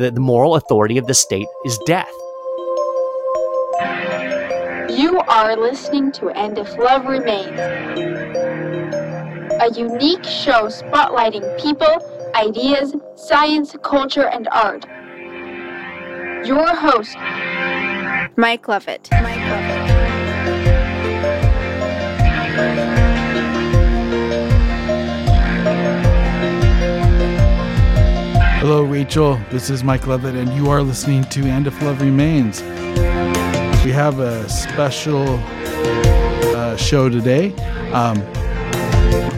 The, the moral authority of the state is death. You are listening to And If Love Remains, a unique show spotlighting people, ideas, science, culture, and art. Your host, Mike Lovett. Mike Lovett. Hello, Rachel. This is Mike Lovett, and you are listening to And If Love Remains. We have a special uh, show today. Um,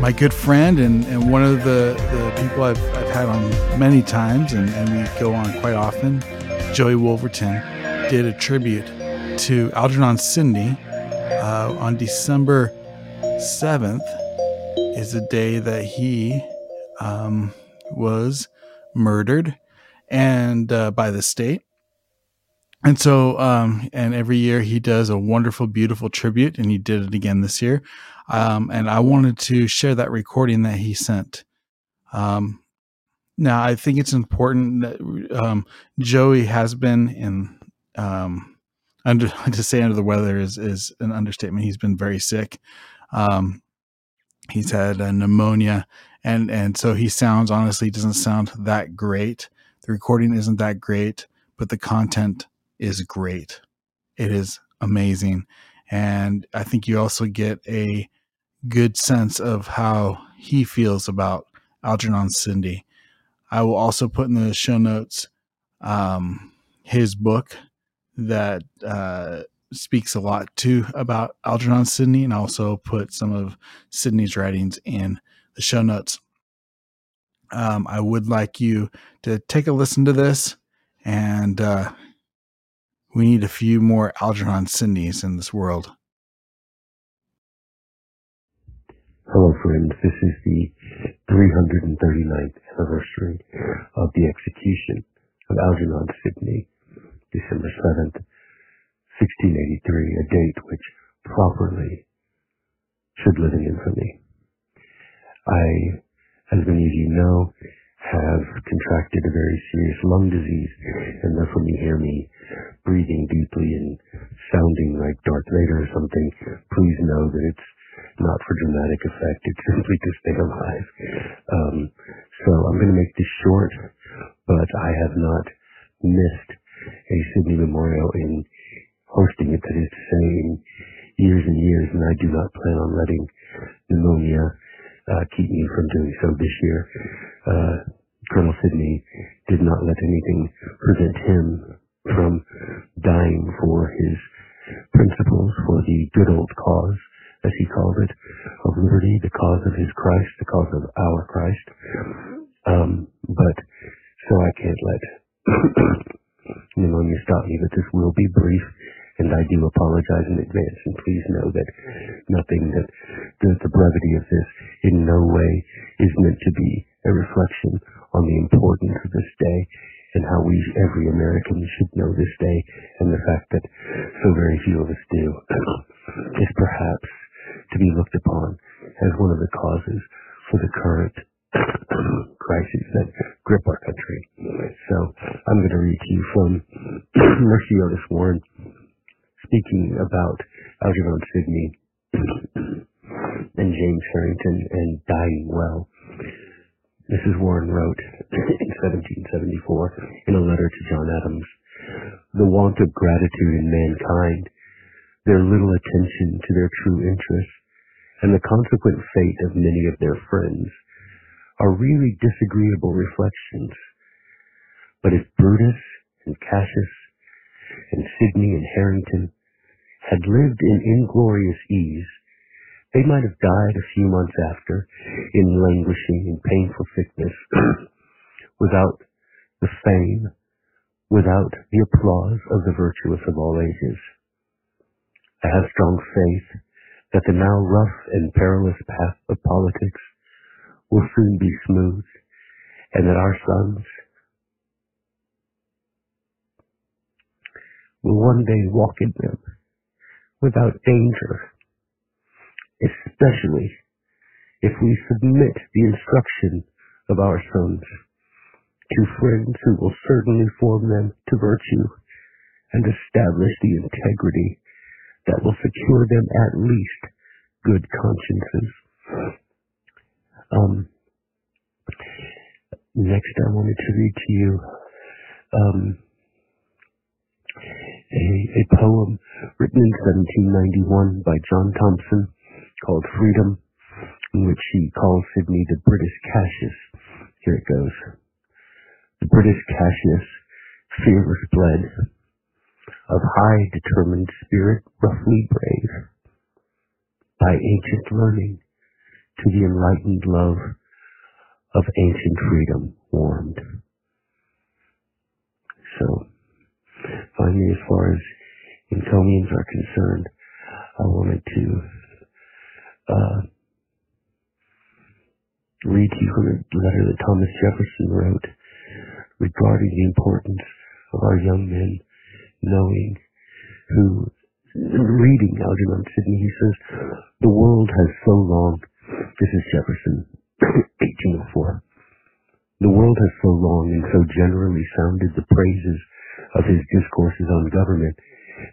my good friend and, and one of the, the people I've, I've had on many times, and, and we go on quite often, Joey Wolverton, did a tribute to Algernon Sidney uh, on December 7th, is the day that he um, was murdered and uh, by the state. And so, um, and every year he does a wonderful, beautiful tribute, and he did it again this year. Um, and I wanted to share that recording that he sent. Um, now, I think it's important that um, Joey has been in um, under to say under the weather is is an understatement. He's been very sick. Um, he's had a pneumonia, and and so he sounds honestly doesn't sound that great. The recording isn't that great, but the content is great. It is amazing. And I think you also get a good sense of how he feels about Algernon Sidney. I will also put in the show notes um, his book that uh, speaks a lot too about Algernon Sidney, and also put some of Sidney's writings in the show notes. Um, I would like you to take a listen to this and uh, we need a few more Algernon Sidneys in this world. Hello, friends. This is the 339th anniversary of the execution of Algernon Sidney, December 7th, 1683, a date which properly should live in infamy. I, as many of you know, have contracted a very serious lung disease, and thus when you hear me breathing deeply and sounding like Darth Vader or something, please know that it's not for dramatic effect. It's simply to stay alive. Um, so I'm going to make this short, but I have not missed a Sidney Memorial in hosting it, that is to say, in years and years, and I do not plan on letting pneumonia uh, keep me from doing so this year. Uh, Colonel Sidney did not let anything prevent him from dying for his principles, for the good old cause, as he called it, of liberty, the cause of his Christ, the cause of our Christ. Um, but so I can't let pneumonia stop me, but this will be brief and I do apologize in advance. And please know that nothing that the, the brevity of this in no way is meant to be a reflection on the importance of this day and how we, every American, should know this day and the fact that so very few of us do is perhaps to be looked upon as one of the causes for the current crises that grip our country. So I'm going to read to you from Mercy Otis Warren speaking about Algernon Sidney and James Harrington and dying well. Mrs. Warren wrote in 1774 in a letter to John Adams, the want of gratitude in mankind, their little attention to their true interests, and the consequent fate of many of their friends are really disagreeable reflections. But if Brutus and Cassius and Sidney and Harrington had lived in inglorious ease, they might have died a few months after in languishing and painful sickness without the fame, without the applause of the virtuous of all ages. I have strong faith that the now rough and perilous path of politics will soon be smooth and that our sons will one day walk in them without danger, especially if we submit the instruction of our sons to friends who will certainly form them to virtue and establish the integrity that will secure them at least good consciences. Um, next, I wanted to read to you um, a, a poem written in 1791 by John Thompson called Freedom, in which he calls Sidney the British Cassius. Here it goes. The British Cassius, fearless bled, of high determined spirit, roughly brave, by ancient learning to the enlightened love of ancient freedom warmed. So, finally, as far as encomiums are concerned, I wanted to uh, read to you from a letter that Thomas Jefferson wrote regarding the importance of our young men knowing who, reading Algernon Sidney, he says, the world has so long, this is Jefferson, 1804, the world has so long and so generally sounded the praises of his discourses on government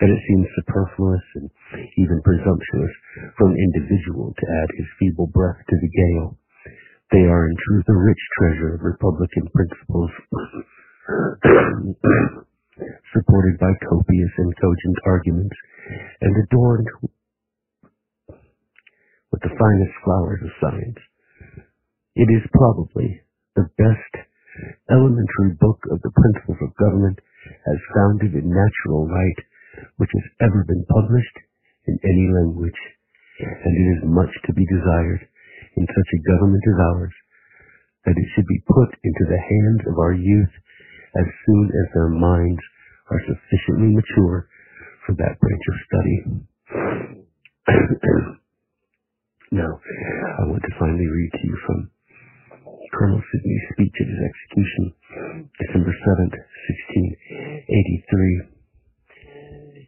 that it seems superfluous and even presumptuous for an individual to add his feeble breath to the gale. They are in truth a rich treasure of Republican principles, supported by copious and cogent arguments, and adorned with the finest flowers of science. It is probably the best elementary book of the principles of government as founded in natural right which has ever been published in any language, and it is much to be desired in such a government as ours that it should be put into the hands of our youth as soon as their minds are sufficiently mature for that branch of study. now, I want to finally read to you from Colonel Sidney's speech at his execution, December 7th, 1683.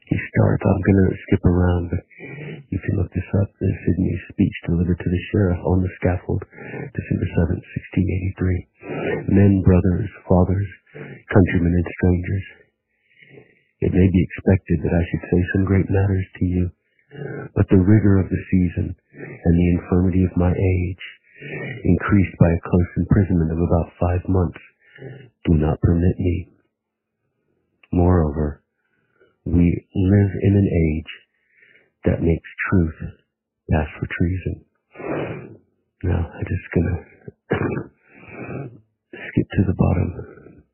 He starts, I'm going to skip around, but you can look this up, the Sidney's speech delivered to the sheriff on the scaffold, December 7, 1683. Men, brothers, fathers, countrymen, and strangers, it may be expected that I should say some great matters to you, but the rigor of the season and the infirmity of my age, increased by a close imprisonment of about five months, do not permit me. Moreover, we live in an age that makes truth pass for treason. Now, I'm just gonna skip to the bottom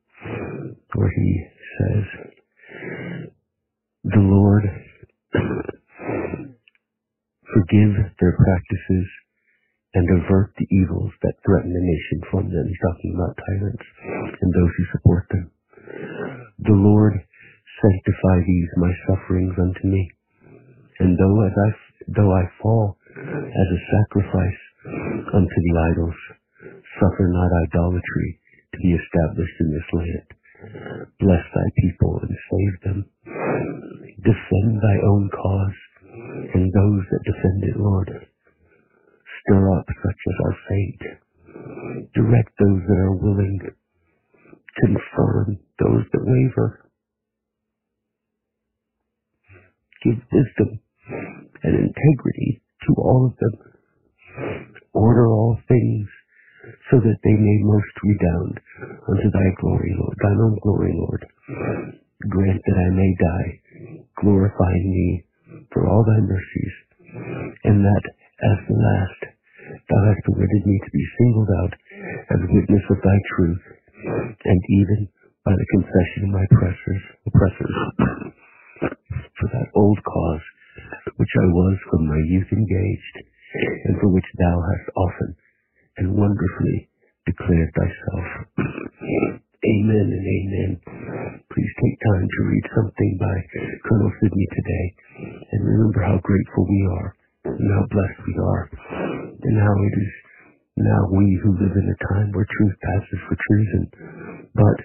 where he says, the Lord forgive their practices and avert the evils that threaten the nation from them. He's talking about tyrants and those who support them. The Lord sanctify these my sufferings unto me. And though as I though I fall as a sacrifice unto the idols, suffer not idolatry to be established in this land. Bless thy people and save them. Defend thy own cause and those that defend it, Lord. Stir up such as are faint. Direct those that are willing. Confirm those that waver. Give wisdom and integrity to all of them. Order all things so that they may most redound unto thy glory, Lord, thine own glory, Lord. Grant that I may die, glorifying thee for all thy mercies, and that, as the last, thou hast permitted me to be singled out as witness of thy truth, and even by the confession of my oppressors, oppressors, for that old cause which I was from my youth engaged, and for which thou hast often and wonderfully declared thyself. amen and amen. Please take time to read something by Colonel Sidney today and remember how grateful we are and how blessed we are and how it is now we who live in a time where truth passes for treason. But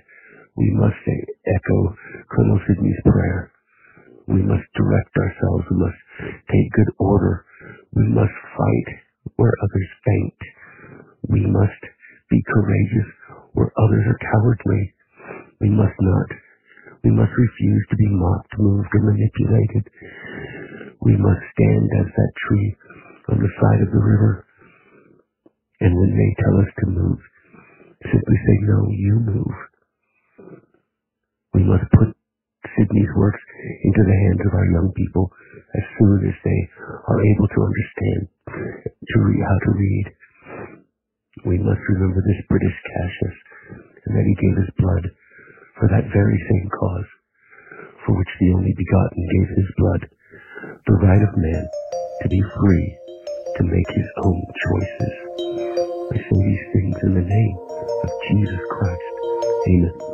we must echo Colonel Sidney's prayer. We must direct ourselves. We must take good order. We must fight where others faint. We must be courageous where others are cowardly. We must not. We must refuse to be mocked, moved, or manipulated. We must stand as that tree on the side of the river. And when they tell us to move, simply say, no, you move. We must put Sidney's works into the hands of our young people as soon as they are able to understand to read, how to read. We must remember this British Cassius and that he gave his blood for that very same cause for which the only begotten gave his blood, the right of man to be free to make his own choices. I say these things in the name of Jesus Christ. Amen.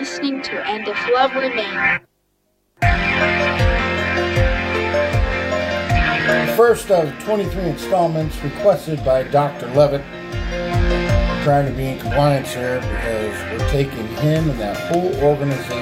Listening to And If Love Remains. First of 23 installments requested by Dr. Levitt. We're trying to be in compliance here because we're taking him and that whole organization.